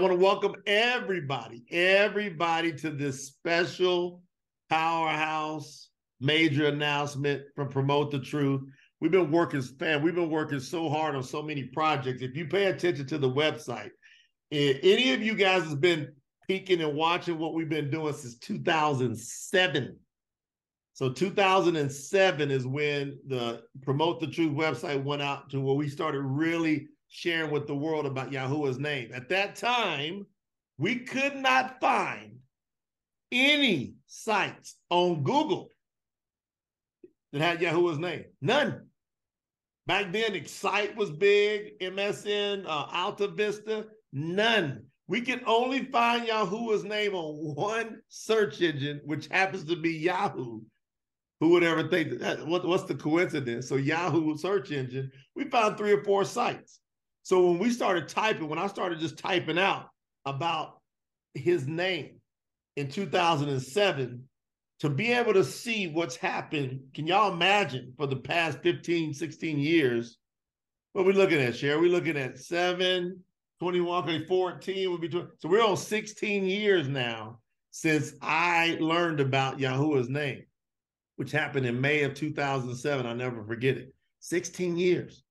want to welcome everybody, everybody to this special powerhouse major announcement from Promote the Truth. We've been working, fam, we've been working so hard on so many projects. If you pay attention to the website, if any of you guys has been peeking and watching what we've been doing since 2007. So 2007 is when the Promote the Truth website went out to where we started really sharing with the world about Yahuwah's name. At that time, we could not find any sites on Google that had Yahuwah's name. None. Back then, Excite was big, MSN, uh, Alta Vista, none. We can only find Yahuwah's name on one search engine, which happens to be Yahoo. Who would ever think that? What, what's the coincidence? So Yahoo search engine, we found three or four sites. So when we started typing, when I started just typing out about his name in 2007, to be able to see what's happened, can y'all imagine for the past 15, 16 years? What we looking at, Sherry? We're looking at seven, 21, 14 would be 20. So we're on 16 years now since I learned about Yahuwah's name, which happened in May of 2007. I'll never forget it. 16 years.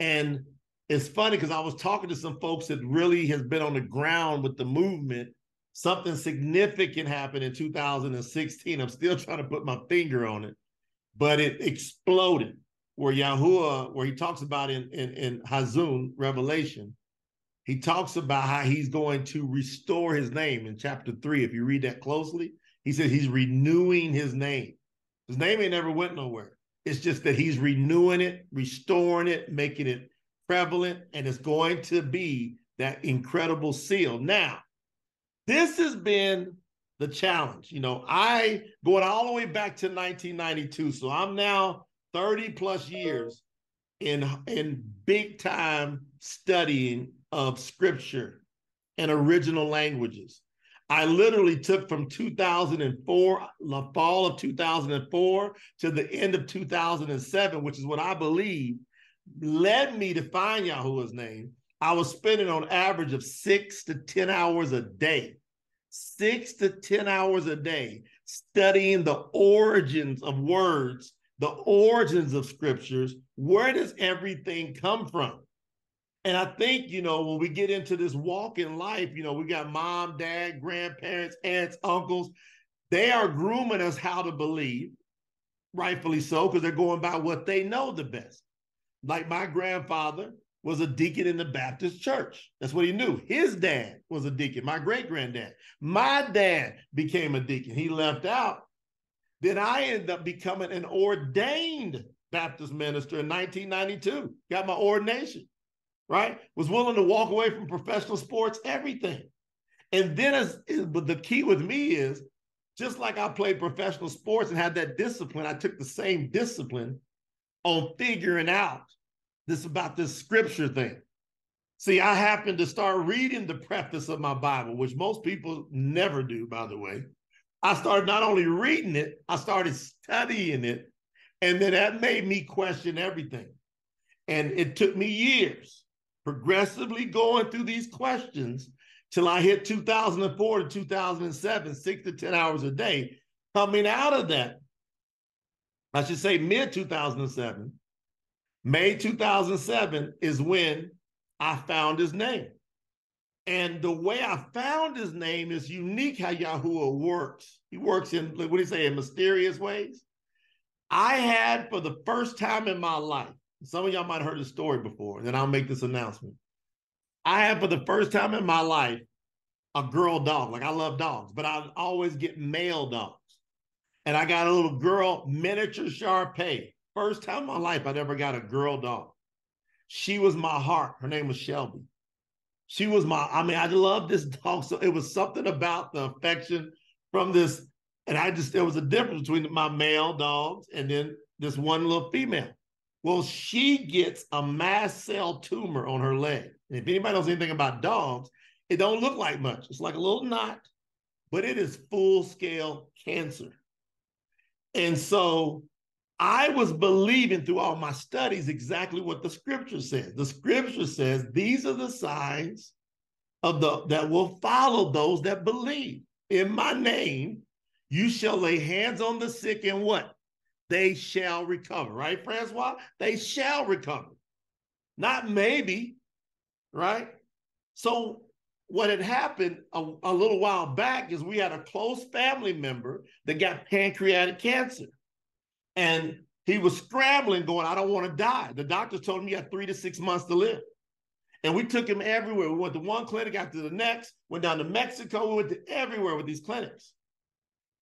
And it's funny because I was talking to some folks that really has been on the ground with the movement. Something significant happened in 2016. I'm still trying to put my finger on it, but it exploded. Where Yahuwah, where he talks about in in, in Hazun Revelation, he talks about how he's going to restore his name in chapter three. If you read that closely, he says he's renewing his name. His name ain't never went nowhere. It's just that he's renewing it, restoring it, making it prevalent, and it's going to be that incredible seal. Now, this has been the challenge. You know, I going all the way back to 1992. So I'm now 30 plus years in in big time studying of scripture and original languages. I literally took from 2004, the fall of 2004 to the end of 2007, which is what I believe led me to find Yahuwah's name, I was spending on average of six to 10 hours a day, six to 10 hours a day studying the origins of words, the origins of scriptures. Where does everything come from? And I think, you know, when we get into this walk in life, you know, we got mom, dad, grandparents, aunts, uncles. They are grooming us how to believe, rightfully so, because they're going by what they know the best. Like my grandfather was a deacon in the Baptist church. That's what he knew. His dad was a deacon, my great granddad. My dad became a deacon. He left out. Then I ended up becoming an ordained Baptist minister in 1992. Got my ordination, right? Was willing to walk away from professional sports, everything. And then, as but the key with me is just like I played professional sports and had that discipline, I took the same discipline on figuring out this about this scripture thing. See, I happened to start reading the preface of my Bible, which most people never do, by the way. I started not only reading it, I started studying it. And then that made me question everything. And it took me years, progressively going through these questions till I hit 2004 to 2007, six to 10 hours a day. Coming out of that, I should say mid 2007, May 2007 is when I found his name. And the way I found his name is unique how Yahuwah works. He works in, what do you say, in mysterious ways. I had for the first time in my life, some of y'all might have heard the story before, and then I'll make this announcement. I had for the first time in my life a girl dog. Like I love dogs, but I always get male dogs. And I got a little girl, miniature Shar Pei. First time in my life I'd ever got a girl dog. She was my heart. Her name was Shelby. She was my, I mean, I love this dog. So it was something about the affection from this. And I just, there was a difference between my male dogs and then this one little female. Well, she gets a mast cell tumor on her leg. And if anybody knows anything about dogs, it don't look like much. It's like a little knot, but it is full scale cancer. And so I was believing through all my studies exactly what the scripture says. The scripture says these are the signs of the that will follow those that believe. In my name, you shall lay hands on the sick and what? They shall recover, right, Francois? They shall recover. Not maybe, right? So what had happened a, a, little while back is we had a close family member that got pancreatic cancer. And he was scrambling, going, I don't want to die. The doctors told him he had three to six months to live. And we took him everywhere. We went to one clinic, to the next, went down to Mexico, we went to everywhere with these clinics.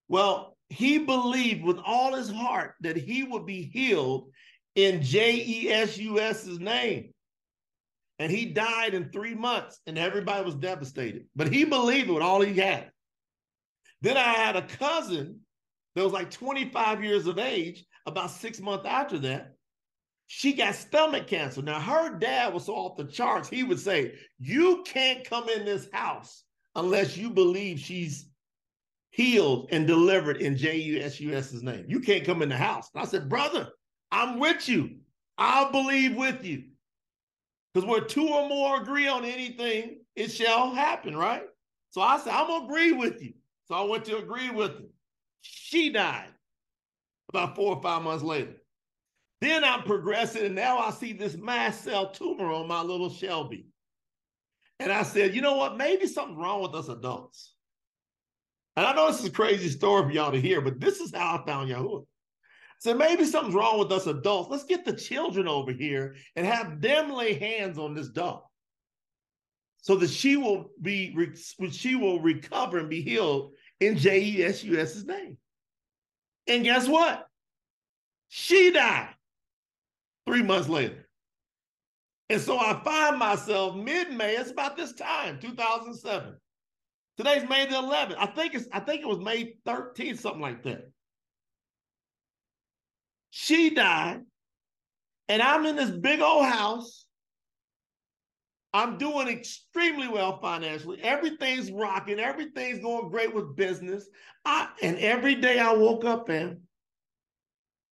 Well, he believed with all his heart that he would be healed in J-E-S-U-S's name. And he died in three months, and everybody was devastated. But he believed with all he had. Then I had a cousin that was like 25 years of age, about six months after that. She got stomach cancer. Now, her dad was so off the charts, he would say, You can't come in this house unless you believe she's healed and delivered in J-U-S-U-S's name. You can't come in the house. And I said, Brother, I'm with you. I'll believe with you. Because where two or more agree on anything, it shall happen, right? So I said, I'm gonna agree with you. So I went to agree with her. She died about four or five months later. Then I'm progressing, and now I see this mast cell tumor on my little Shelby. And I said, you know what? Maybe something's wrong with us adults. And I know this is a crazy story for y'all to hear, but this is how I found Yahuwah. So maybe something's wrong with us adults. Let's get the children over here and have them lay hands on this dog so that she will be she will recover and be healed in J-E-S-U-S's name. And guess what? She died three months later. And so I find myself mid-May, it's about this time, 2007. Today's May the 11th. I think it's I think it was May 13th, something like that. She died, and I'm in this big old house. I'm doing extremely well financially. Everything's rocking. Everything's going great with business. I, and every day I woke up and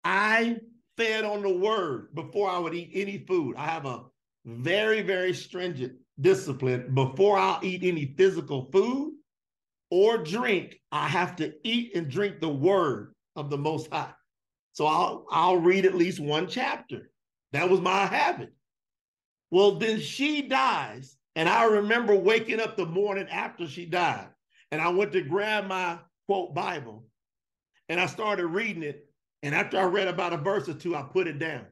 I fed on the word before I would eat any food. I have a very, very stringent discipline. Before I'll eat any physical food or drink, I have to eat and drink the word of the Most High. So I'll I'll read at least one chapter. That was my habit. Well, then she dies. And I remember waking up the morning after she died. And I went to grab my quote Bible and I started reading it. And after I read about a verse or two, I put it down.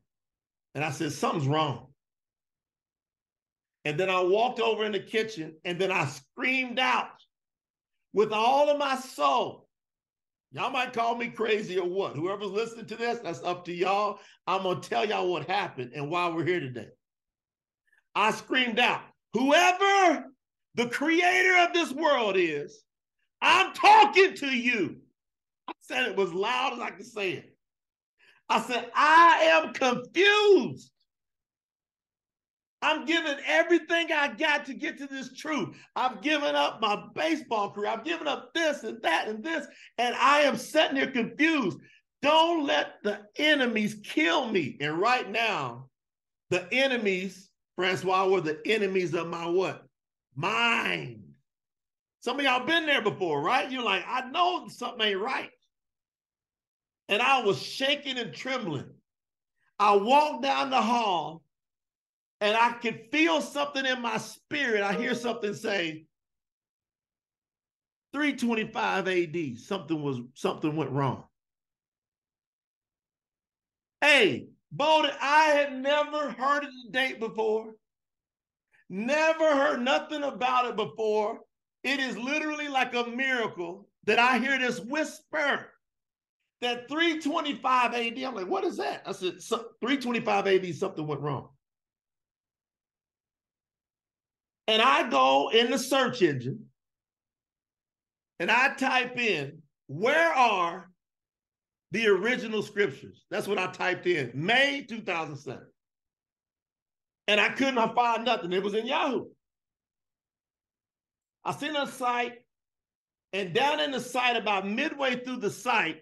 And I said, something's wrong. And then I walked over in the kitchen and then I screamed out with all of my soul. Y'all might call me crazy or what. Whoever's listening to this, that's up to y'all. I'm going to tell y'all what happened and why we're here today. I screamed out, whoever the creator of this world is, I'm talking to you. I said it was loud as I could say it. I said, I am confused. I'm giving everything I got to get to this truth. I've given up my baseball career. I've given up this and that and this, and I am sitting here confused. Don't let the enemies kill me. And right now, the enemies, Francois, were the enemies of my what? Mind. Some of y'all been there before, right? You're like, I know something ain't right. And I was shaking and trembling. I walked down the hall and I could feel something in my spirit. I hear something say 325 AD, something was something went wrong. Hey, Bowden, I had never heard of the date before. Never heard nothing about it before. It is literally like a miracle that I hear this whisper that 325 AD. I'm like, what is that? I said, 325 AD, something went wrong. And I go in the search engine and I type in, where are the original scriptures? That's what I typed in, May 2007. And I couldn't find nothing. It was in Yahoo. I seen a site, and down in the site, about midway through the site,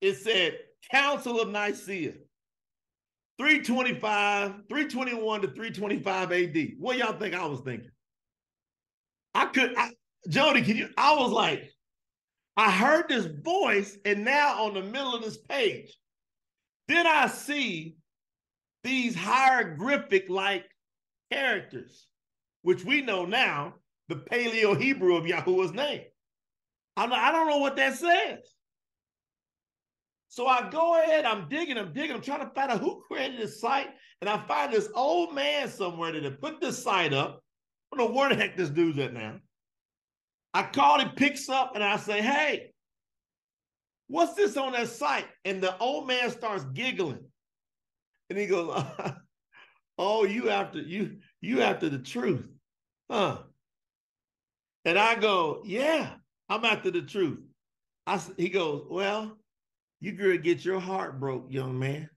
it said Council of Nicaea. 325, 321 to 325 AD. What y'all think I was thinking? I could, I, Jody, can you? I was like, I heard this voice, and now on the middle of this page, then I see these hieroglyphic like characters, which we know now the Paleo Hebrew of Yahuwah's name. I'm, I don't know what that says. So I go ahead, I'm digging, I'm digging, I'm trying to find out who created this site. And I find this old man somewhere that had put this site up. I don't know where the heck this dude's at now. I call him, picks up, and I say, Hey, what's this on that site? And the old man starts giggling. And he goes, Oh, you after you, you after the truth. Huh. And I go, Yeah, I'm after the truth. I he goes, Well, you gonna get your heart broke, young man.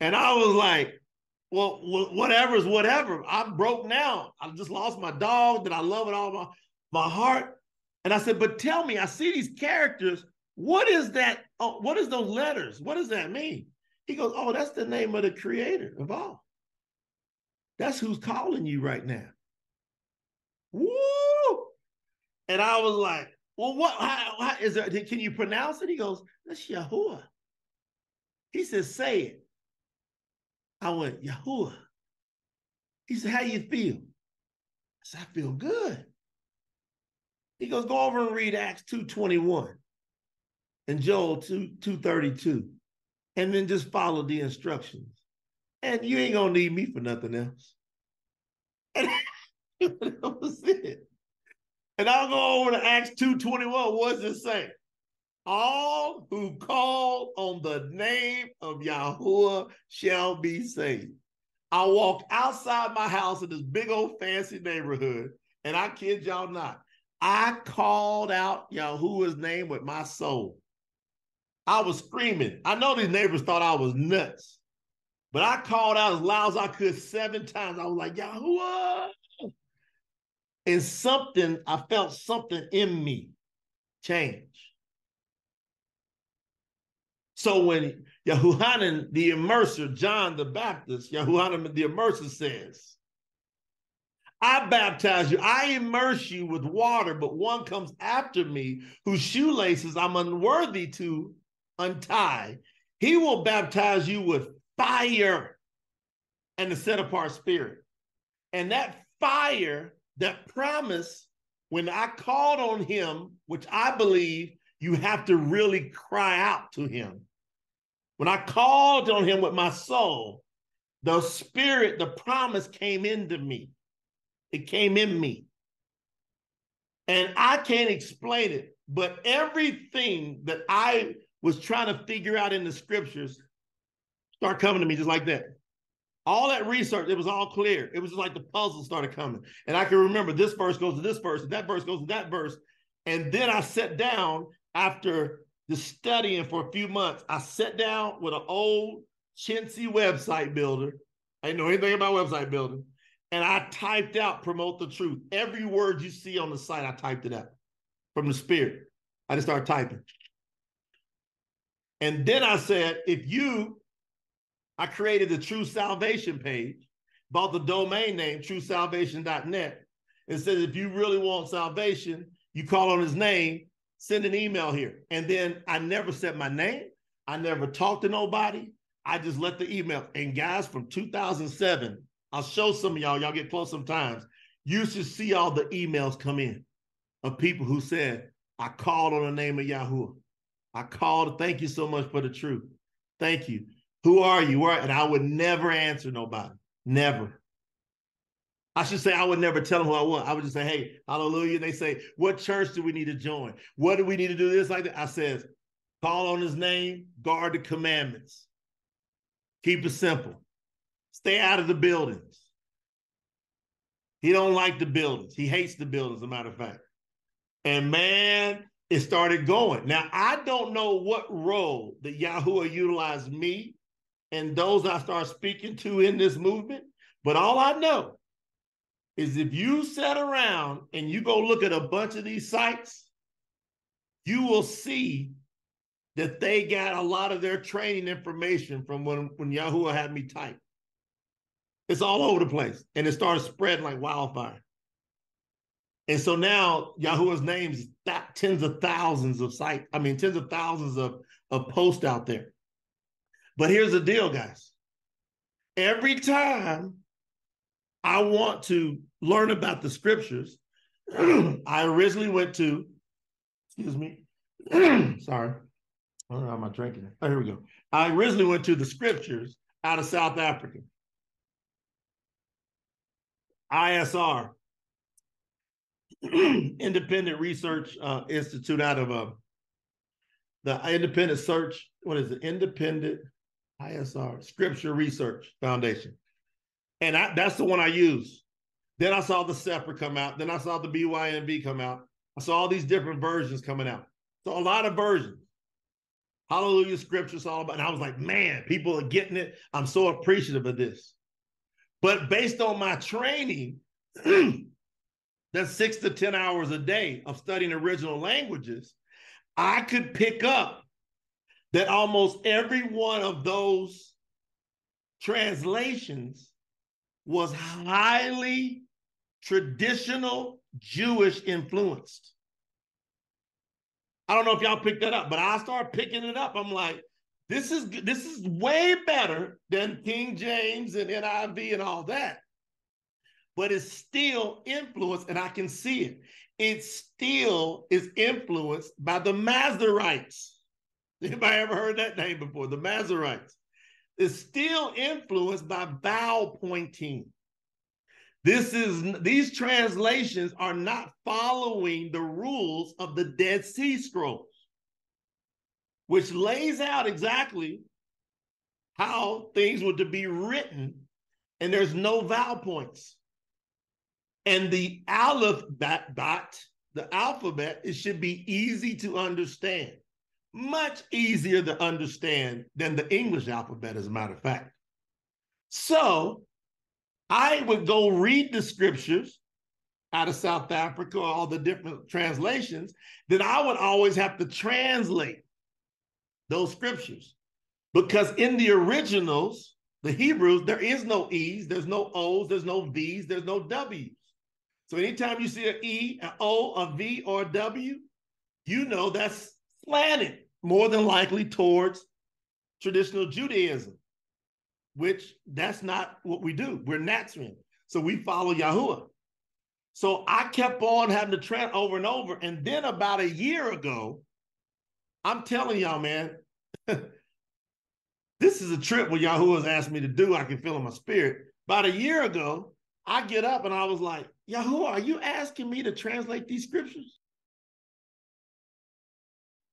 And I was like, well, whatever's whatever. I'm broke now. I just lost my dog that I love with all my, my heart. And I said, but tell me, I see these characters. What is that? Oh, what is those letters? What does that mean? He goes, Oh, that's the name of the creator of all. That's who's calling you right now. Woo! And I was like, well, what how, how is it? Can you pronounce it? He goes, That's Yahuwah. He says, Say it. I went, Yahuwah. He said, How you feel? I said, I feel good. He goes, Go over and read Acts 2.21 and Joel 2, 232. And then just follow the instructions. And you ain't gonna need me for nothing else. And that was it. And I'll go over to Acts 2.21. What does it say? All who call on the name of Yahuwah shall be saved. I walked outside my house in this big old fancy neighborhood, and I kid y'all not, I called out Yahuwah's name with my soul. I was screaming. I know these neighbors thought I was nuts, but I called out as loud as I could seven times. I was like, Yahuwah, and something, I felt something in me change. So when Yahuhanan the immerser, John the Baptist, Yahuhanan the immerser says, I baptize you, I immerse you with water, but one comes after me whose shoelaces I'm unworthy to untie. He will baptize you with fire and the set apart spirit. And that fire that promise when I called on him, which I believe you have to really cry out to him. When I called on him with my soul, the spirit, the promise came into me. It came in me. And I can't explain it, but everything that I was trying to figure out in the scriptures start coming to me just like that all that research, it was all clear. It was just like the puzzle started coming. And I can remember this verse goes to this verse, and that verse goes to that verse. And then I sat down after the studying for a few months. I sat down with an old chintzy website builder. I didn't know anything about website building. And I typed out promote the truth. Every word you see on the site, I typed it out from the spirit. I just started typing. And then I said, if you I created the True Salvation page, bought the domain name truesalvation.net, and said if you really want salvation, you call on his name, send an email here. And then I never said my name. I never talked to nobody. I just let the email. And guys, from 2007, I'll show some of y'all, y'all get close sometimes. You should see all the emails come in of people who said, I called on the name of Yahweh. I called, thank you so much for the truth. Thank you. Who are you? And I would never answer nobody. Never. I should say I would never tell them who I was. I would just say, hey, hallelujah. They say, what church do we need to join? What do we need to do this like that? I says, call on his name, guard the commandments. Keep it simple. Stay out of the buildings. He don't like the buildings. He hates the buildings, as a matter of fact. And man, it started going. Now, I don't know what role that Yahuwah utilized me and those I start speaking to in this movement. But all I know is if you sit around and you go look at a bunch of these sites, you will see that they got a lot of their training information from when, when Yahuwah had me type. It's all over the place. And it started spreading like wildfire. And so now Yahuwah's names got tens of thousands of sites. I mean, tens of thousands of, of posts out there. But here's the deal, guys. Every time I want to learn about the scriptures, I originally went to, excuse me, sorry, I don't know how am I drinking. Oh, here we go. I originally went to the scriptures out of South Africa. ISR, Independent Research uh, Institute out of uh, the Independent Search, what is it? Independent ISR, Scripture Research Foundation. And I, that's the one I use. Then I saw the Sefer come out. Then I saw the BYNV come out. I saw all these different versions coming out. So a lot of versions. Hallelujah scriptures all about. And I was like, man, people are getting it. I'm so appreciative of this. But based on my training, that's six to 10 hours a day of studying original languages, I could pick up that almost every one of those translations was highly traditional Jewish influenced. I don't know if y'all picked that up, but I started picking it up. I'm like, this is this is way better than King James and NIV and all that. But it's still influenced, and I can see it. It still is influenced by the Masoretes. Anybody ever heard that name before? The Masoretes. is still influenced by vowel pointing. This is these translations are not following the rules of the Dead Sea Scrolls, which lays out exactly how things were to be written, and there's no vowel points. And the aleph the alphabet, it should be easy to understand, much easier to understand than the English alphabet, as a matter of fact. So I would go read the scriptures out of South Africa, all the different translations, then I would always have to translate those scriptures. Because in the originals, the Hebrews, there is no E's, there's no O's, there's no V's, there's no W's. So anytime you see an E, an O, a V, or a W, you know that's slanted more than likely towards traditional Judaism which that's not what we do. We're Nazarene. So we follow Yahuwah. So I kept on having to trend over and over. And then about a year ago, I'm telling y'all, man, this is a trip what Yahuwah's asked me to do. I can feel in my spirit. About a year ago, I get up and I was like, Yahuwah, are you asking me to translate these scriptures?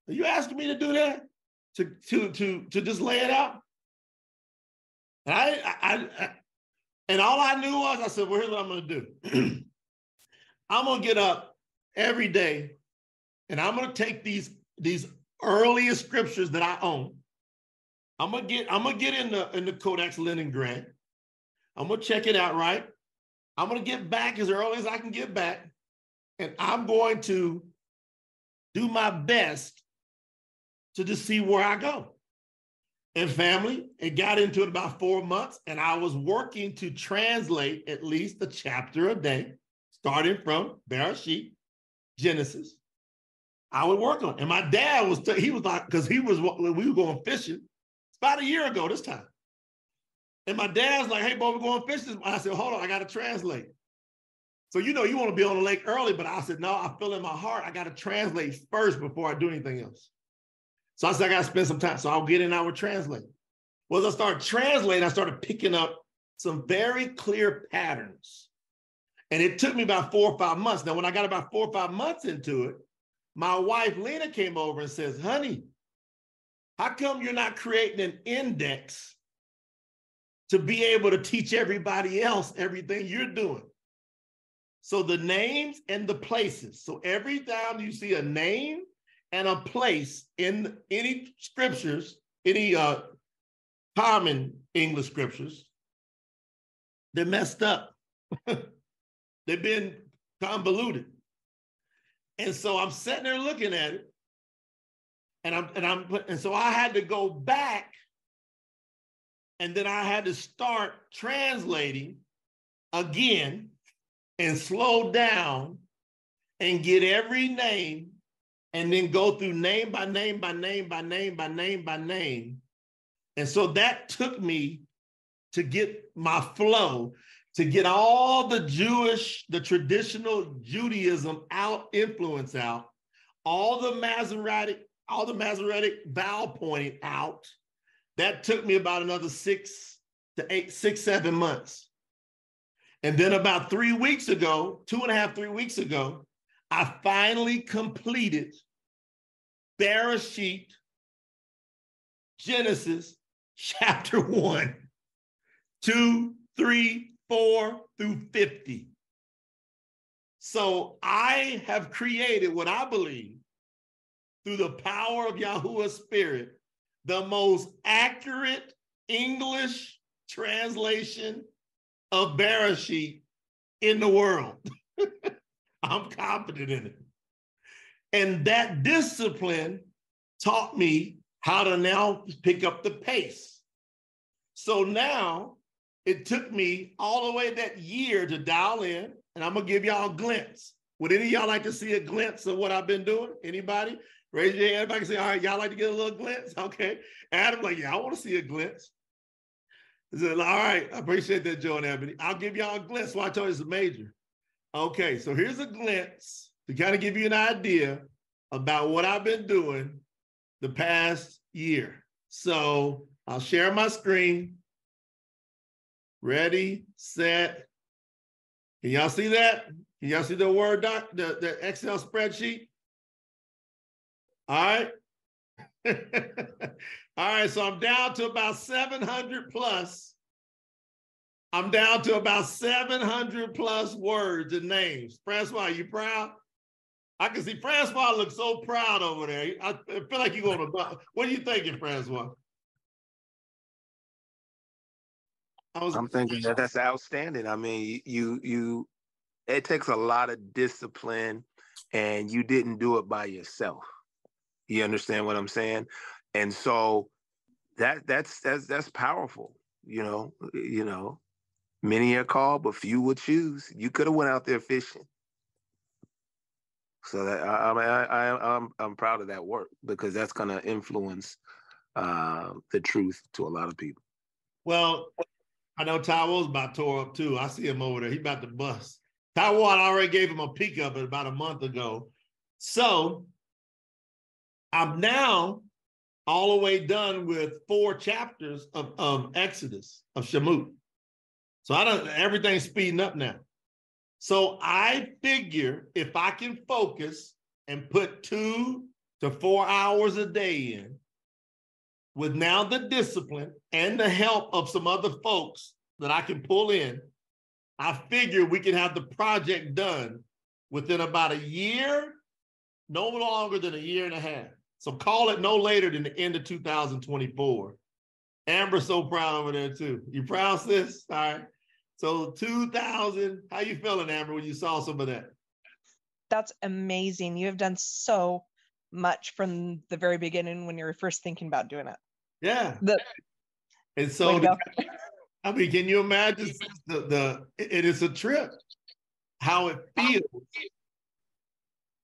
Are you asking me to do that? To to to to just lay it out? I, I, I, and all I knew was I said, well, here's what I'm to do. I'm to get up every day and I'm to take these, these earliest scriptures that I own. I'm to get, I'm to get in the, in the Codex Leningrad. I'm to check it out, right? I'm to get back as early as I can get back. And I'm going to do my best to just see where I go and family. It got into it about four months, and I was working to translate at least a chapter a day, starting from Bereshit, Genesis. I would work on, it. and my dad was he was like because he was we were going fishing. It's about a year ago this time, and my dad's like, "Hey, boy, we're going fishing." I said, "Hold on, I got to translate." So you know you want to be on the lake early, but I said, "No, I feel in my heart I got to translate first before I do anything else." So I said, I got to spend some time. So I'll get in, I would translate. Well, as I started translating, I started picking up some very clear patterns. And it took me about four or five months. Now, when I got about four or five months into it, my wife, Lena, came over and says, honey, how come you're not creating an index to be able to teach everybody else everything you're doing? So the names and the places. So every time you see a name and a place in any scriptures, any uh, common English scriptures, they're messed up. They've been convoluted. And so I'm sitting there looking at it. And I'm and I'm and so I had to go back and then I had to start translating again and slow down and get every name and then go through name by name by name by name by name by name. And so that took me to get my flow, to get all the Jewish, the traditional Judaism out, influence out, all the Masoretic, all the Masoretic vowel pointing out. That took me about another six to eight, six, seven months. And then about three weeks ago, two and a half, three weeks ago, I finally completed Bereshit, Genesis, chapter one, two, three, four through 50. So I have created what I believe through the power of Yahuwah's spirit, the most accurate English translation of Bereshit in the world. I'm confident in it. And that discipline taught me how to now pick up the pace. So now it took me all the way that year to dial in, and I'm gonna give y'all a glimpse. Would any of y'all like to see a glimpse of what I've been doing? Anybody? Raise your hand if I can say, all right, y'all like to get a little glimpse? Okay. Adam, like, yeah, I want to see a glimpse. I said, all right, I appreciate that, Joe and Ebony. I'll give y'all a glimpse. Why I told you it's a major. Okay, so here's a glimpse to kind of give you an idea about what I've been doing the past year. So I'll share my screen. Ready, set. Can y'all see that? Can y'all see the Word doc, the, the Excel spreadsheet? All right. All right, so I'm down to about 700 plus. I'm down to about 700 plus words and names. Francois, you proud? I can see Francois looks so proud over there. I feel like you're going to. What are you thinking, Francois? I was, I'm thinking that that's outstanding. I mean, you you it takes a lot of discipline, and you didn't do it by yourself. You understand what I'm saying? And so that that's that's that's powerful. You know, you know, many are called, but few will choose. You could have went out there fishing. So that I, I, I, I'm I'm proud of that work because that's going to influence uh, the truth to a lot of people. Well, I know Taiwo's about tore up too. I see him over there. He about to bust. Taiwo, I already gave him a peek of it about a month ago. So I'm now all the way done with four chapters of, of Exodus of Shemot. So I don't everything's speeding up now. So I figure if I can focus and put two to four hours a day in, with now the discipline and the help of some other folks that I can pull in, I figure we can have the project done within about a year, no longer than a year and a half. So call it no later than the end of 2024. Amber's so proud over there too. You proud, sis? All right. So 2000, how you feeling, Amber, when you saw some of that? That's amazing. You have done so much from the very beginning when you were first thinking about doing it. Yeah. The, and so, the, I mean, can you imagine the, the it is a trip, how it feels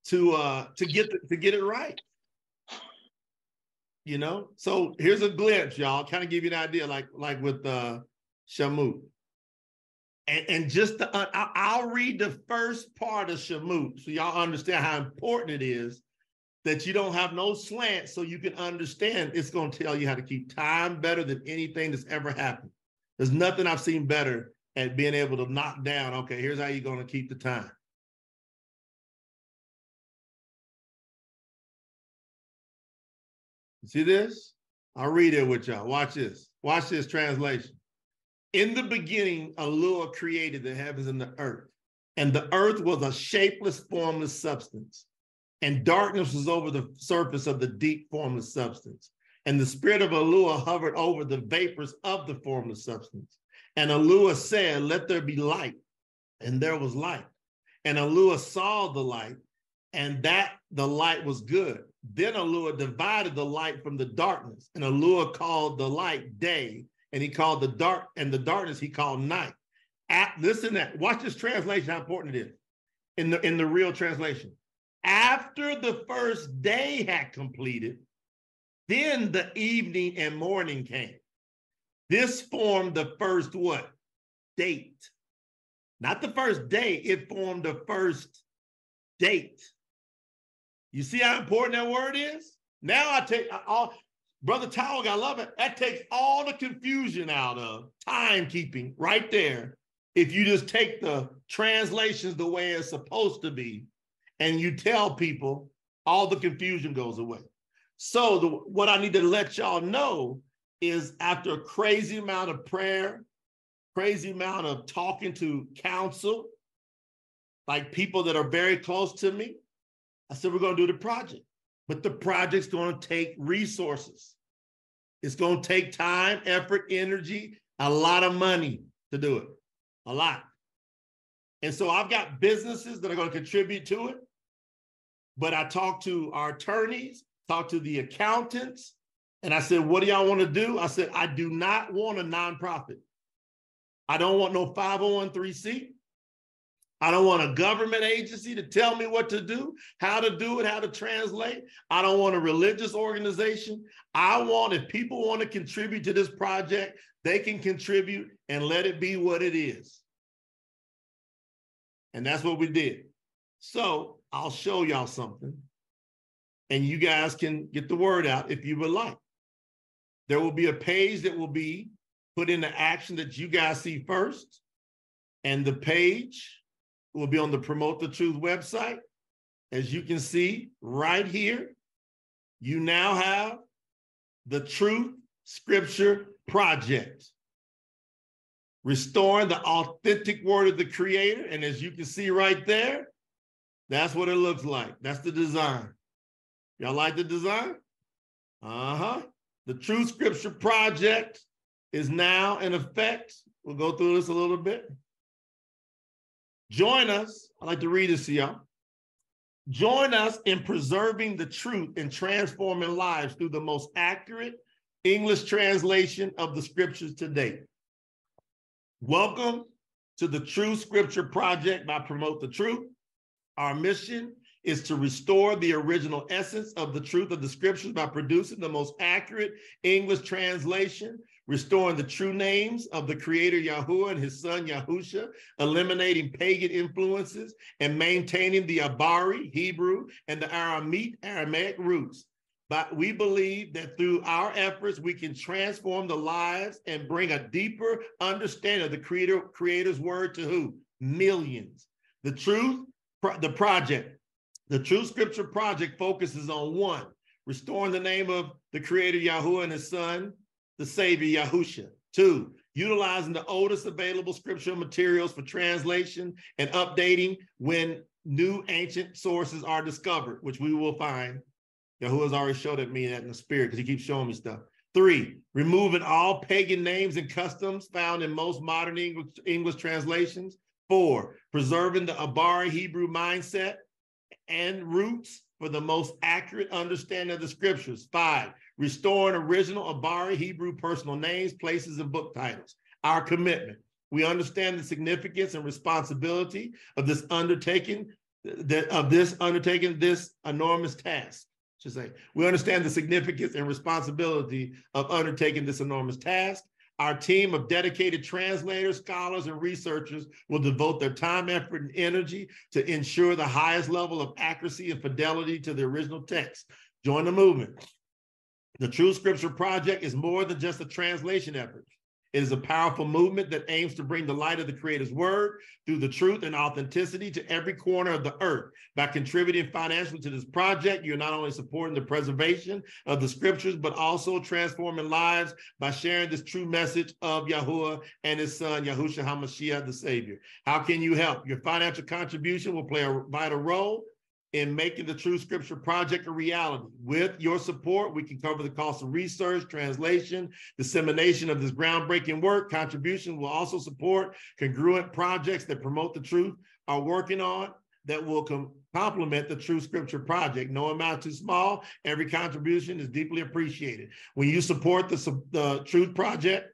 to uh to get the, to get it right. You know, so here's a glimpse, y'all. Kind of give you an idea, like like with uh Shemot. And, and just the, uh, I'll read the first part of Shemot so y'all understand how important it is that you don't have no slant so you can understand it's going to tell you how to keep time better than anything that's ever happened. There's nothing I've seen better at being able to knock down, okay, here's how you're going to keep the time. See this? I'll read it with y'all. Watch this. Watch this translation. In the beginning, Eloah created the heavens and the earth, and the earth was a shapeless, formless substance, and darkness was over the surface of the deep, formless substance. And the spirit of Eloah hovered over the vapors of the formless substance. And Eloah said, Let there be light. And there was light. And Eloah saw the light, and that the light was good. Then Eloah divided the light from the darkness, and Eloah called the light day, and he called the dark and the darkness he called night. At, listen that watch this translation how important it is. in the in the real translation. After the first day had completed, then the evening and morning came. This formed the first what? Date. Not the first day, it formed the first date. You see how important that word is? Now I take all Brother Towel, I love it. That takes all the confusion out of timekeeping right there. If you just take the translations the way it's supposed to be and you tell people, all the confusion goes away. So the, what I need to let y'all know is after a crazy amount of prayer, crazy amount of talking to counsel, like people that are very close to me, I said, we're going to do the project. But the project's going to take resources. It's going to take time, effort, energy, a lot of money to do it. A lot. And so I've got businesses that are going to contribute to it. But I talked to our attorneys, talked to the accountants, and I said, What do y'all want to do? I said, I do not want a nonprofit. I don't want no 501c. I don't want a government agency to tell me what to do, how to do it, how to translate. I don't want a religious organization. I want, if people want to contribute to this project, they can contribute and let it be what it is. And that's what we did. So I'll show y'all something and you guys can get the word out if you would like. There will be a page that will be put into action that you guys see first. And the page will be on the Promote the Truth website. As you can see right here, you now have the Truth Scripture Project, restoring the authentic word of the Creator. And as you can see right there, that's what it looks like. That's the design. Y'all like the design? Uh huh. The Truth Scripture Project is now in effect. We'll go through this a little bit. Join us. I'd like to read this to y'all. Join us in preserving the truth and transforming lives through the most accurate English translation of the scriptures to date. Welcome to the True Scripture Project by Promote the Truth. Our mission is to restore the original essence of the truth of the scriptures by producing the most accurate English translation restoring the true names of the creator Yahuwah and his son Yahusha, eliminating pagan influences, and maintaining the Abariy, Hebrew, and the Aramiyt, Aramaic roots. But we believe that through our efforts, we can transform the lives and bring a deeper understanding of the creator, creator's word to who? Millions. The truth, the project, the True Scripture Project focuses on one, restoring the name of the creator Yahuwah and his son, the Savior Yahusha. Two, utilizing the oldest available scriptural materials for translation and updating when new ancient sources are discovered, which we will find. Yahuwah has already showed it me that in the spirit because he keeps showing me stuff. Three, removing all pagan names and customs found in most modern English, English translations. Four, preserving the Abariy Hebrew mindset and roots for the most accurate understanding of the scriptures. Five, restoring original Abariy Hebrew personal names, places, and book titles. Our commitment. We understand the significance and responsibility of this undertaking, of this undertaking this enormous task. Should say we understand the significance and responsibility of undertaking this enormous task. Our team of dedicated translators, scholars, and researchers will devote their time, effort, and energy to ensure the highest level of accuracy and fidelity to the original text. Join the movement. The True Scripture Project is more than just a translation effort. It is a powerful movement that aims to bring the light of the Creator's Word through the truth and authenticity to every corner of the earth. By contributing financially to this project, you're not only supporting the preservation of the Scriptures, but also transforming lives by sharing this true message of Yahuwah and His Son, Yahushua HaMashiach, the Savior. How can you help? Your financial contribution will play a vital role in making the True Scripture Project a reality. With your support, we can cover the cost of research, translation, dissemination of this groundbreaking work. Contribution will also support congruent projects that promote the truth are working on that will com- complement the True Scripture Project. No amount too small. Every contribution is deeply appreciated. When you support the, the Truth Project,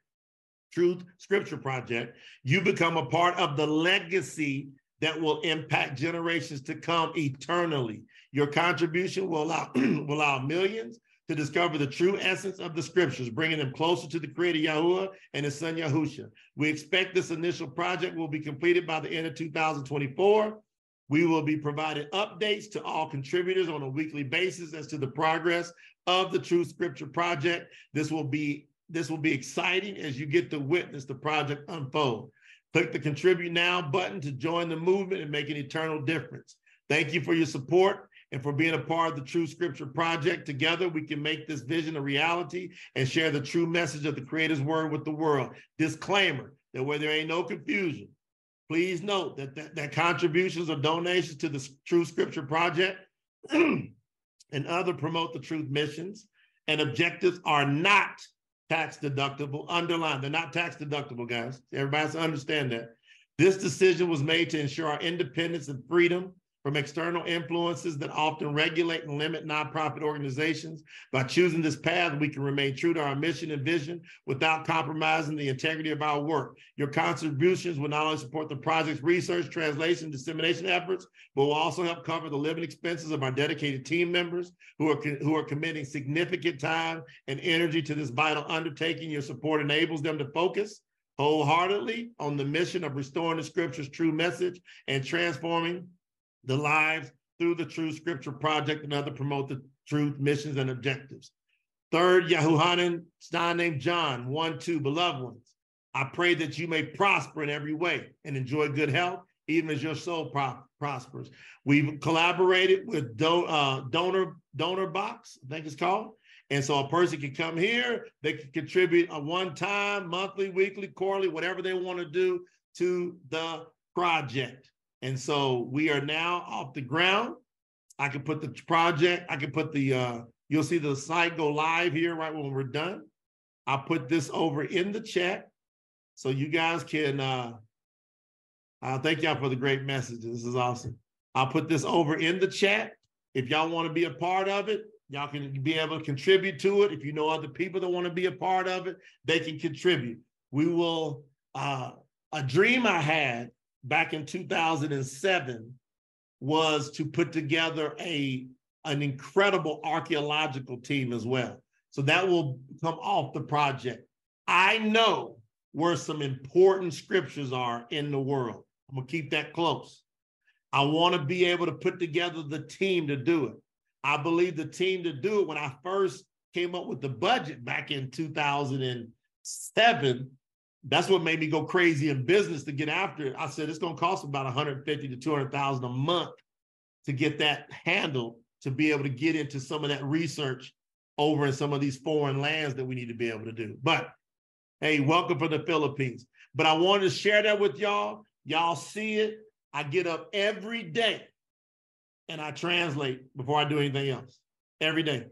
Truth Scripture Project, you become a part of the legacy that will impact generations to come eternally. Your contribution will allow, will allow millions to discover the true essence of the scriptures, bringing them closer to the creator Yahuwah and his son Yahusha. We expect this initial project will be completed by the end of 2024. We will be providing updates to all contributors on a weekly basis as to the progress of the Truth Scripture Project. This will be this will be exciting as you get to witness the project unfold. Click the contribute now button to join the movement and make an eternal difference. Thank you for your support and for being a part of the Truth Scripture Project. Together, we can make this vision a reality and share the true message of the Creator's Word with the world. Disclaimer that where there ain't no confusion, please note that, that, that contributions or donations to the Truth Scripture Project and other promote the truth missions and objectives are not tax deductible. Underline, they're not tax deductible, guys. Everybody has to understand that. This decision was made to ensure our independence and freedom from external influences that often regulate and limit nonprofit organizations. By choosing this path, we can remain true to our mission and vision without compromising the integrity of our work. Your contributions will not only support the project's research, translation, dissemination efforts, but will also help cover the living expenses of our dedicated team members who are, who are committing significant time and energy to this vital undertaking. Your support enables them to focus wholeheartedly on the mission of restoring the scripture's true message and transforming the lives through the Truth Scripture Project and other promote the truth missions and objectives. Third, Yahuhanan, Stein named John, one, two, beloved ones. I pray that you may prosper in every way and enjoy good health, even as your soul pro prospers. We've collaborated with do uh, Donor Donor Box, I think it's called. And so a person can come here, they can contribute a one-time, monthly, weekly, quarterly, whatever they want to do to the project. And so we are now off the ground. I can put the project, I can put the, uh, you'll see the site go live here right when we're done. I'll put this over in the chat so you guys can, uh, uh, thank y'all for the great messages. This is awesome. I'll put this over in the chat. If y'all want to be a part of it, y'all can be able to contribute to it. If you know other people that want to be a part of it, they can contribute. We will, uh, a dream I had back in 2007 was to put together a an incredible archaeological team as well. So that will come off the project. I know where some important scriptures are in the world. I'm gonna keep that close. I want to be able to put together the team to do it. I believe the team to do it when I first came up with the budget back in 2007 that's what made me go crazy in business to get after it. I said it's going to cost about 150 to 200,000 a month to get that handled to be able to get into some of that research over in some of these foreign lands that we need to be able to do. But hey, welcome from the Philippines. But I wanted to share that with y'all. Y'all see it. I get up every day and I translate before I do anything else every day.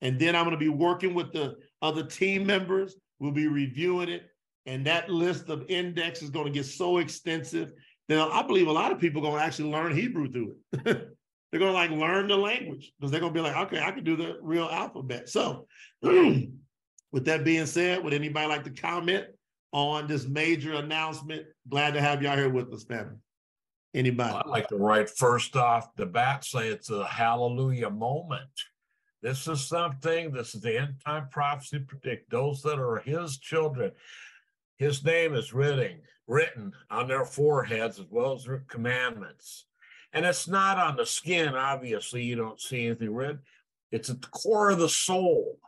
And then I'm going to be working with the other team members. We'll be reviewing it and that list of index is going to get so extensive that I believe a lot of people are going to actually learn Hebrew through it. they're going to like learn the language because they're going to be like, okay, I can do the real alphabet. So, with that being said, would anybody like to comment on this major announcement? Glad to have y'all here with us, family. Anybody? I'd like to write first off the bat, say it's a hallelujah moment. This is something, this is the end time prophecy predict those that are his children his name is written, written on their foreheads as well as their commandments. And it's not on the skin, obviously, you don't see anything red. It's at the core of the soul.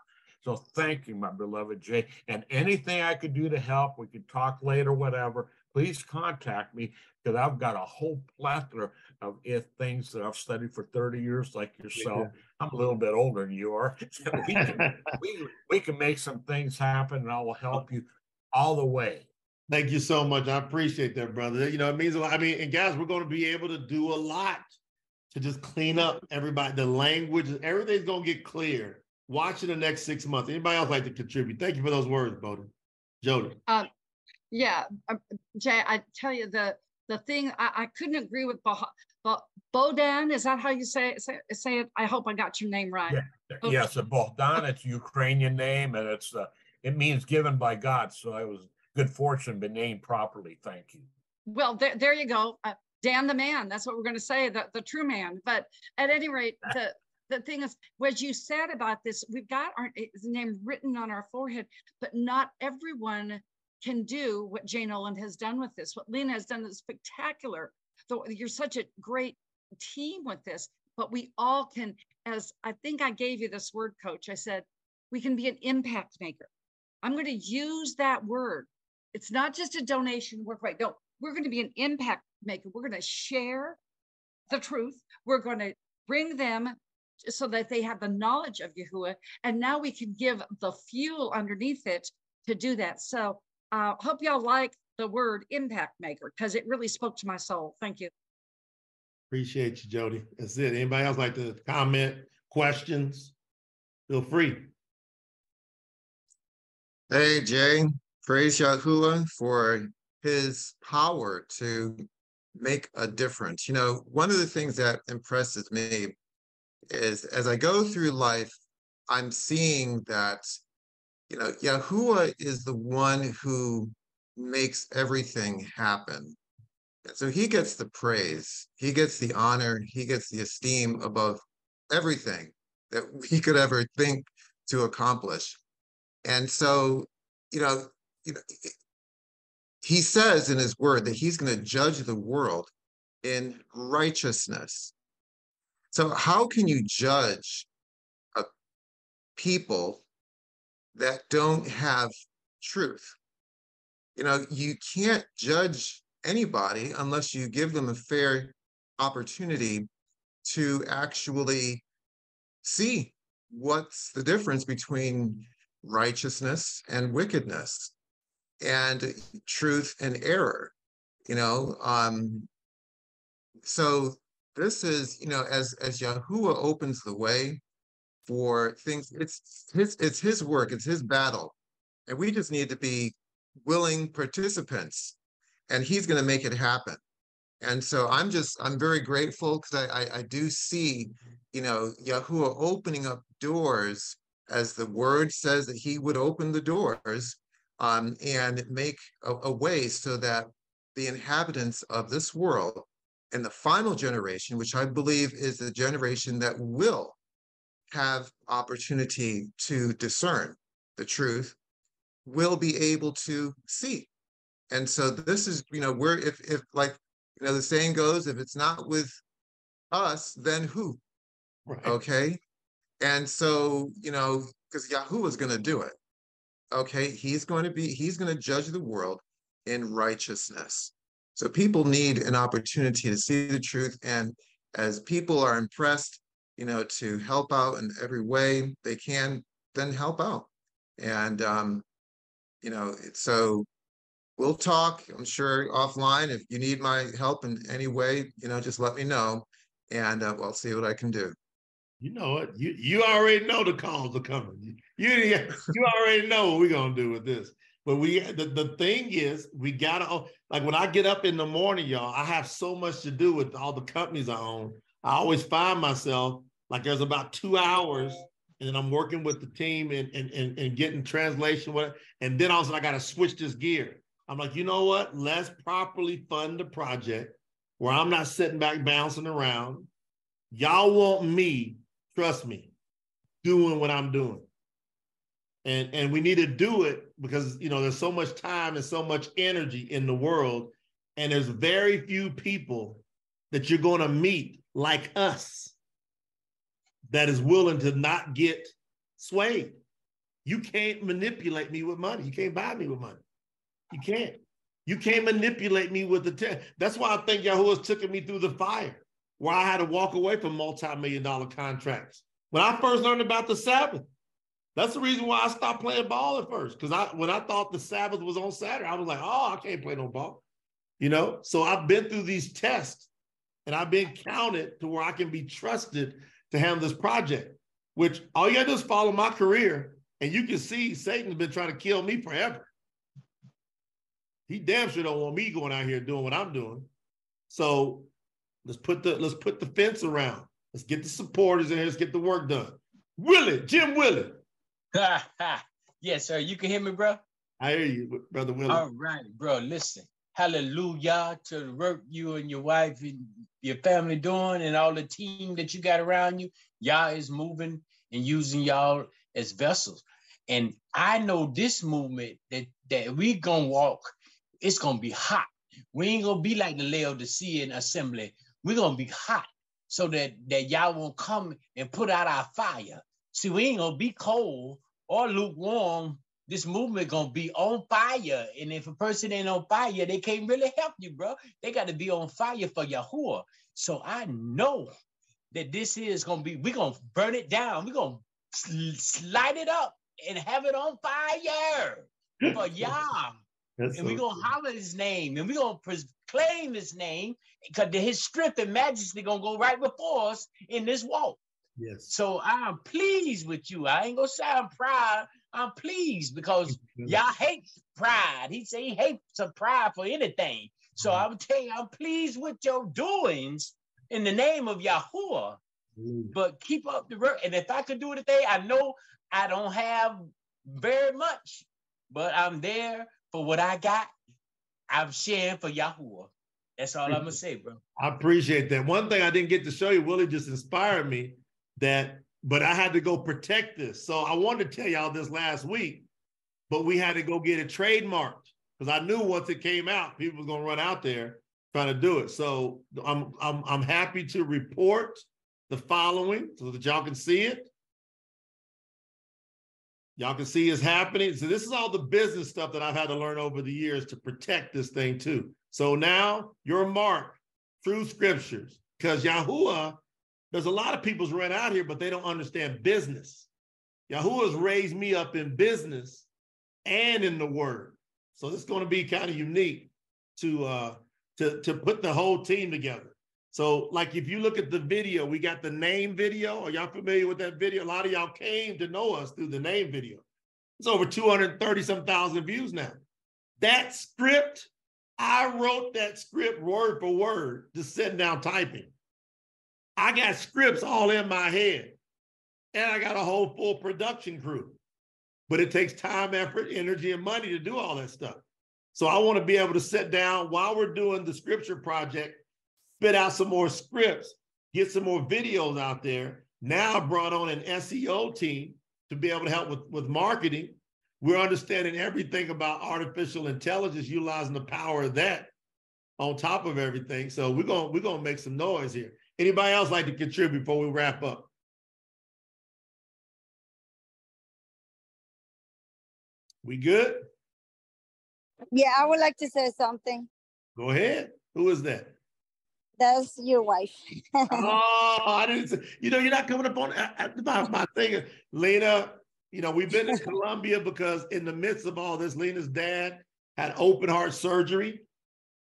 So thank you, my beloved Jay. And anything I could do to help, we could talk later, whatever, please contact me because I've got a whole plethora of if things that I've studied for 30 years, like yourself. I'm a little bit older than you are. we, can, we, we can make some things happen and I will help oh. you all the way. Thank you so much. I appreciate that, brother. You know, it means a lot. I mean, and guys, we're going to be able to do a lot to just clean up everybody, the language, everything's going to get clear. Watch in the next six months. Anybody else like to contribute? Thank you for those words, Bowden. Jody. Um, yeah, uh, Jay, I tell you the the thing I, I couldn't agree with but Bodan. Is that how you say it? Say, say it? I hope I got your name right. Yeah. Yes, Bodan. It's a Ukrainian name, and it's uh, it means given by God. So I was good fortune, been named properly. Thank you. Well, there, there you go. Uh, Dan the man. That's what we're going to say, the, the true man. But at any rate, the the thing is, what you said about this, we've got our name written on our forehead, but not everyone can do what Jane Oland has done with this. What Lena has done is spectacular. So you're such a great team with this, but we all can, as I think I gave you this word, coach. I said, we can be an impact maker. I'm going to use that word. It's not just a donation work right. No, we're going to be an impact maker. We're going to share the truth. We're going to bring them so that they have the knowledge of Yahuwah. And now we can give the fuel underneath it to do that. So uh, hope y'all like the word impact maker because it really spoke to my soul. Thank you. Appreciate you, Jody. That's it. Anybody else like to comment, questions? Feel free. Hey, Jay. Praise Yahuwah for his power to make a difference. You know, one of the things that impresses me is as I go through life, I'm seeing that, you know, Yahuwah is the one who makes everything happen. So he gets the praise, he gets the honor, he gets the esteem above everything that we could ever think to accomplish. And so, you know, you know, he says in his word that he's going to judge the world in righteousness. So, how can you judge a people that don't have truth? You know, you can't judge anybody unless you give them a fair opportunity to actually see what's the difference between righteousness and wickedness and truth and error you know um so this is, you know, as as Yahuwah opens the way for things, it's his it's his work, it's his battle. And we just need to be willing participants. And he's going to make it happen. And so I'm just I'm very grateful because I, I I do see, you know, Yahuwah opening up doors as the word says that he would open the doors um, and make a, a way so that the inhabitants of this world and the final generation, which I believe is the generation that will have opportunity to discern the truth, will be able to see. And so this is, you know, where if if like you know the saying goes, if it's not with us, then who? Right. Okay. And so, you know, because Yahoo is going to do it. Okay. He's going to be, he's going to judge the world in righteousness. So people need an opportunity to see the truth. And as people are impressed, you know, to help out in every way they can, then help out. And, um, you know, so we'll talk, I'm sure offline. If you need my help in any way, you know, just let me know and uh, I'll see what I can do. You know what? You you already know the calls are coming. You you, you already know what we're gonna do with this. But we the, the thing is, we gotta like when I get up in the morning, y'all, I have so much to do with all the companies I own. I always find myself like there's about two hours, and then I'm working with the team and and and, and getting translation it. And then also I gotta switch this gear. I'm like, you know what? Let's properly fund the project where I'm not sitting back bouncing around. Y'all want me, trust me, doing what I'm doing. And and we need to do it because you know there's so much time and so much energy in the world and there's very few people that you're going to meet like us that is willing to not get swayed. You can't manipulate me with money. You can't buy me with money. You can't. You can't manipulate me with the te- that's why i think yahuwah's taking me through the fire where i had to walk away from multi-million dollar contracts when i first learned about the sabbath that's the reason why I stopped playing ball at first. Because I when I thought the Sabbath was on Saturday, I was like, oh, I can't play no ball. You know, so I've been through these tests and I've been counted to where I can be trusted to handle this project, which all you gotta do is follow my career, and you can see Satan's been trying to kill me forever. He damn sure don't want me going out here doing what I'm doing. So let's put the let's put the fence around. Let's get the supporters in here. Let's get the work done. Willie, Jim Willie. yes, sir. You can hear me, bro. I hear you, brother Willie. All right, bro. Listen, hallelujah to the work you and your wife and your family doing and all the team that you got around you. Y'all is moving and using y'all as vessels. And I know this movement that, that we gonna walk, it's gonna be hot. We ain't gonna be like the Laodicean assembly. We're gonna be hot so that, that y'all won't come and put out our fire. See, we ain't gonna be cold or lukewarm this movement gonna be on fire. And if a person ain't on fire, they can't really help you, bro. They got to be on fire for Yahuwah. So I know that this is gonna be, we're gonna burn it down. We're gonna slide it up and have it on fire for Yah. And so we're gonna holler his name and we're gonna proclaim his name because his strength and majesty gonna go right before us in this walk. Yes. So I'm pleased with you. I ain't gonna say I'm proud. I'm pleased because y'all hate pride. He say he hates a pride for anything. So mm-hmm. I'm telling you, I'm pleased with your doings in the name of Yahuwah. Mm-hmm. But keep up the work. And if I could do it today, I know I don't have very much, but I'm there for what I got. I'm sharing for Yahuwah. That's all I'm gonna say, bro. I appreciate that. One thing I didn't get to show you, Willie just inspired me that but I had to go protect this. So I wanted to tell y'all this last week, but we had to go get it trademarked because I knew once it came out, people was gonna run out there trying to do it. So I'm I'm I'm happy to report the following so that y'all can see it. Y'all can see it's happening. So this is all the business stuff that I've had to learn over the years to protect this thing too. So now you're marked through scriptures because Yahuwah there's a lot of people's run out here, but they don't understand business. Yahuwah has raised me up in business and in the word. So it's going to be kind of unique to uh to to put the whole team together. So, like if you look at the video, we got the name video. Are y'all familiar with that video? A lot of y'all came to know us through the name video. It's over 230 some thousand views now. That script, I wrote that script word for word, just sitting down typing. I got scripts all in my head, and I got a whole full production crew. But it takes time, effort, energy, and money to do all that stuff. So I want to be able to sit down while we're doing the scripture project, spit out some more scripts, get some more videos out there. Now I brought on an SEO team to be able to help with, with marketing. We're understanding everything about artificial intelligence, utilizing the power of that on top of everything. So we're gonna we're gonna make some noise here. Anybody else like to contribute before we wrap up? We good? Yeah, I would like to say something. Go ahead. Who is that? That's your wife. oh, I didn't you know, you're not coming up on my, my thing. Lena, you know, we've been in Colombia because in the midst of all this, Lena's dad had open heart surgery.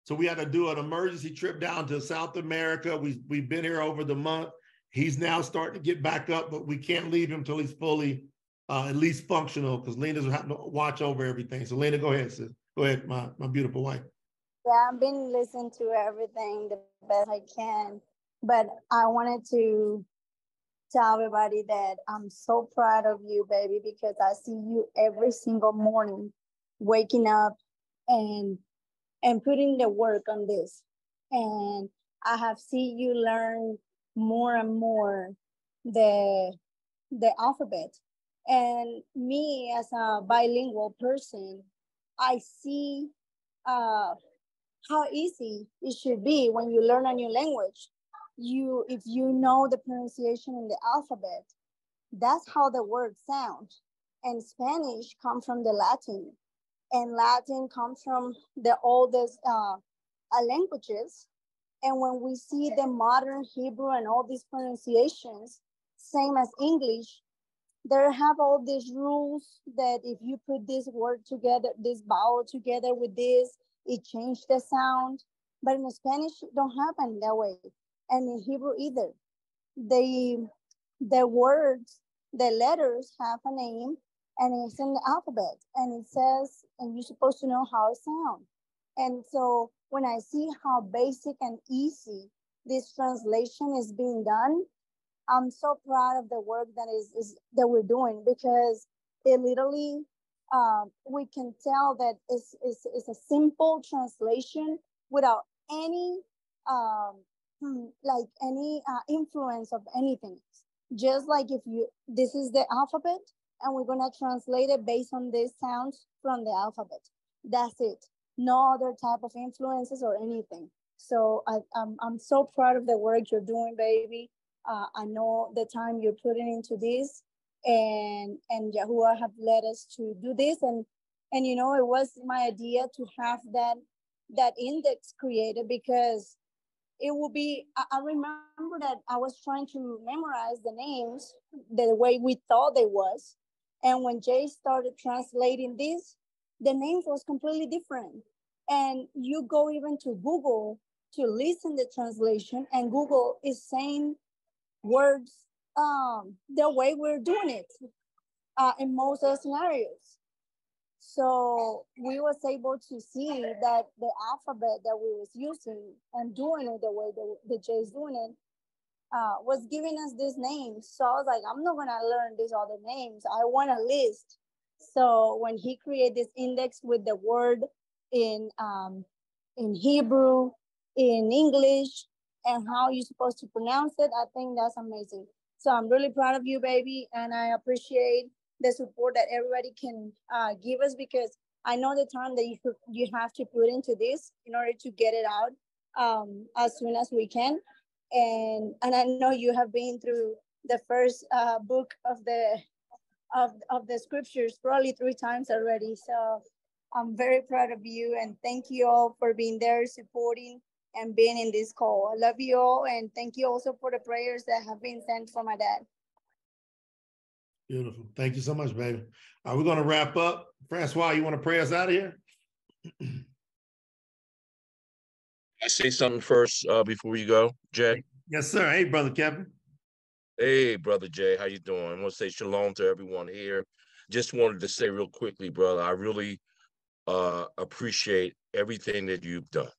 So we had to do an emergency trip down to South America. We we've been here over the month. He's now starting to get back up, but we can't leave him until he's fully uh, at least functional because Lena's having to watch over everything. So Lena, go ahead, sis. Go ahead, my my beautiful wife. Yeah, I've been listening to everything the best I can, but I wanted to tell everybody that I'm so proud of you, baby, because I see you every single morning waking up and and putting the work on this. And I have seen you learn more and more the the alphabet. And me as a bilingual person, I see uh, how easy it should be when you learn a new language. You, if you know the pronunciation in the alphabet, that's how the words sound. And Spanish come from the Latin and Latin comes from the oldest uh, uh, languages. And when we see the modern Hebrew and all these pronunciations, same as English, there have all these rules that if you put this word together, this vowel together with this, it changed the sound. But in Spanish, it don't happen that way. And in Hebrew either. The, the words, the letters have a name and it's in the alphabet and it says and you're supposed to know how it sounds and so when i see how basic and easy this translation is being done i'm so proud of the work that is, is that we're doing because it literally um, we can tell that it's, it's, it's a simple translation without any um, hmm, like any uh, influence of anything. Just like if you, this is the alphabet and we're gonna translate it based on these sounds from the alphabet. That's it. No other type of influences or anything. So I, I'm, I'm so proud of the work you're doing, baby. Uh, I know the time you're putting into this and and Yahuwah have led us to do this. And and you know it was my idea to have that that index created because it will be I, I remember that I was trying to memorize the names the way we thought they was. And when Jay started translating this the names was completely different. And you go even to Google to listen the translation and Google is saying words um, the way we're doing it uh, in most of the scenarios. So we was able to see that the alphabet that we was using and doing it the way the, the J is doing it uh, was giving us these names. So I was like, I'm not gonna learn these other names. I want a list. So when he created this index with the word in um, in Hebrew, in English, and how you're supposed to pronounce it, I think that's amazing. So I'm really proud of you, baby, and I appreciate the support that everybody can uh, give us because I know the time that you you have to put into this in order to get it out um, as soon as we can, and and I know you have been through the first uh, book of the of of the scriptures probably three times already. So I'm very proud of you, and thank you all for being there supporting and being in this call. I love you all and thank you also for the prayers that have been sent for my dad. Beautiful. Thank you so much, baby. Are we going to wrap up? Francois, you want to pray us out of here? I say something first uh, before you go, Jay. Yes, sir. Hey, brother Kevin. Hey, brother Jay, how you doing? I want to say shalom to everyone here. Just wanted to say real quickly, brother, I really uh, appreciate everything that you've done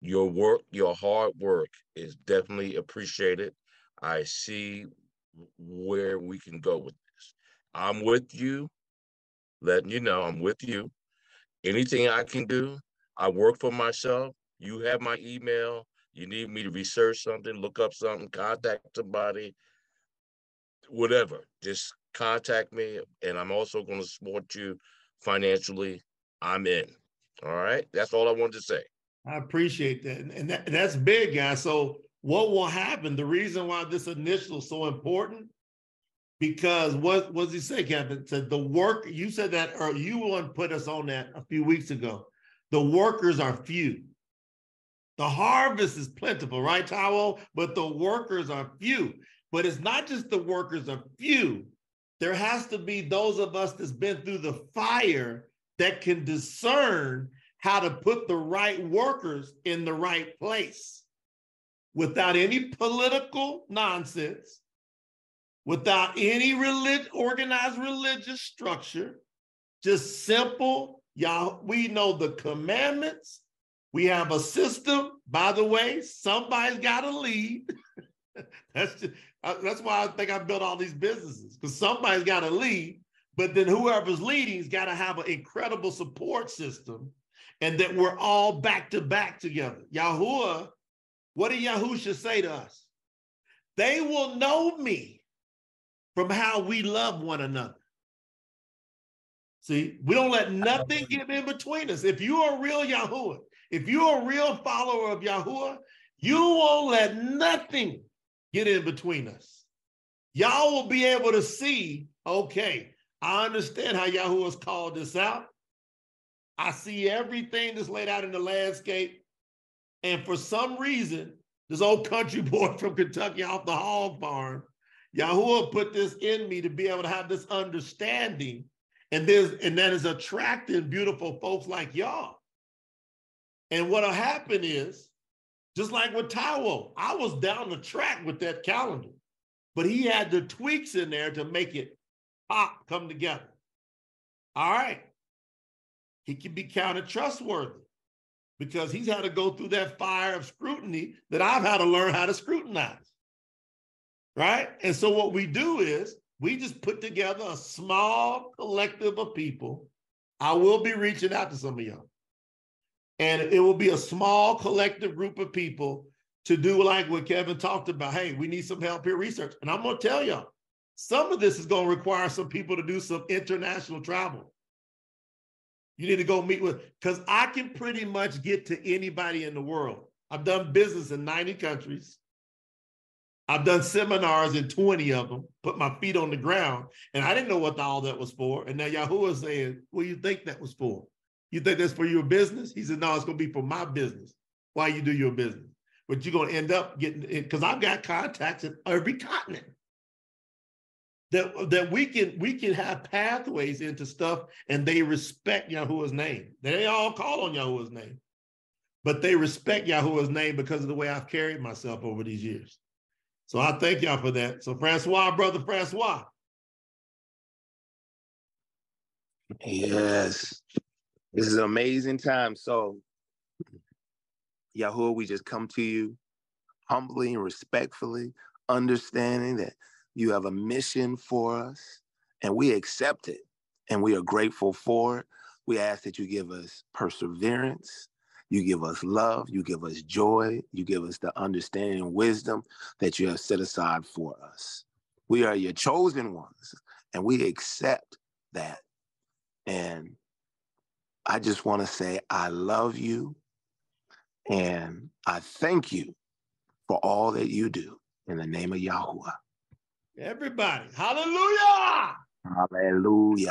your work, your hard work is definitely appreciated. I see where we can go with this. I'm with you, letting you know I'm with you. Anything I can do, I work for myself. You have my email. You need me to research something, look up something, contact somebody, whatever. Just contact me. And I'm also going to support you financially. I'm in. All right. That's all I wanted to say. I appreciate that. And that, that's big, guys. So what will happen? The reason why this initial is so important, because what, does he say, Kevin? Said the work, you said that, or you one put us on that a few weeks ago. The workers are few. The harvest is plentiful, right, Taiwo? But the workers are few. But it's not just the workers are few. There has to be those of us that's been through the fire that can discern how to put the right workers in the right place without any political nonsense, without any relig- organized religious structure, just simple. Y'all, we know the commandments. We have a system. By the way, somebody's got to lead. that's just, uh, that's why I think I built all these businesses because somebody's got to lead. But then whoever's leading's got to have an incredible support system and that we're all back to back together. Yahuwah, what did Yahusha say to us? They will know me from how we love one another. See, we don't let nothing get in between us. If you're a real Yahuwah, if you're a real follower of Yahuwah, you won't let nothing get in between us. Y'all will be able to see, okay, I understand how Yahuwah's called this out. I see everything that's laid out in the landscape. And for some reason, this old country boy from Kentucky off the hog farm, Yahuwah put this in me to be able to have this understanding. And there's and that is attracting beautiful folks like y'all. And what'll happen is, just like with Taiwo, I was down the track with that calendar, but he had the tweaks in there to make it pop, come together. All right he can be counted trustworthy because he's had to go through that fire of scrutiny that I've had to learn how to scrutinize. Right. And so what we do is We just put together a small collective of people. I will be reaching out to some of y'all. And it will be a small collective group of people to do like what Kevin talked about. Hey, we need some help here research. And I'm going to tell y'all, some of this is going to require some people to do some international travel. You need to go meet with, because I can pretty much get to anybody in the world. I've done business in 90 countries. I've done seminars in 20 of them, put my feet on the ground, and I didn't know what all that was for. And now Yahoo is saying, What do you think that was for? You think that's for your business? He said, No, it's going to be for my business. Why you do your business? But you're going to end up getting it because I've got contacts in every continent. That, that we can we can have pathways into stuff and they respect Yahuwah's name. They all call on Yahuwah's name, but they respect Yahuwah's name because of the way I've carried myself over these years. So I thank y'all for that. So Francois, brother Francois. Yes. This is an amazing time. So Yahuwah, we just come to you humbly and respectfully, understanding that you have a mission for us and we accept it and we are grateful for it. We ask that you give us perseverance, you give us love, you give us joy, you give us the understanding and wisdom that you have set aside for us. We are your chosen ones, and we accept that. And I just want to say, I love you, and I thank you for all that you do in the name of Yahuwah. Everybody, hallelujah! Hallelujah.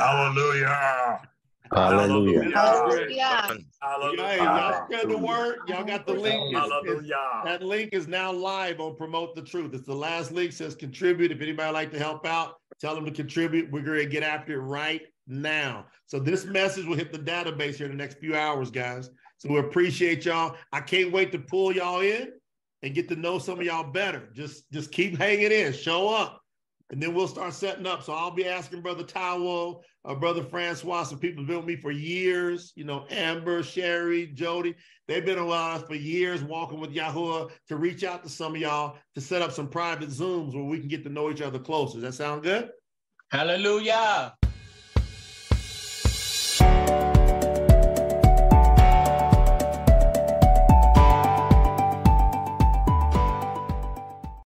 Hallelujah. Hallelujah. Hallelujah. Hey, y'all spread the word. Y'all got the link. It's- it's- Hallelujah. that link is now live on Promote the Truth. It's the last link says contribute. If anybody like to help out, tell them to contribute. We're going to get after it right now. So this message will hit the database here in the next few hours, guys. So we appreciate y'all. I can't wait to pull y'all in and get to know some of y'all better. Just just keep hanging in, show up, and then we'll start setting up. So I'll be asking Brother Taiwo, uh, Brother Francois, some people have been with me for years. You know, Amber, Sherry, Jody. They've been around us for years, walking with Yahuwah to reach out to some of y'all to set up some private Zooms where we can get to know each other closer. Does that sound good? Hallelujah.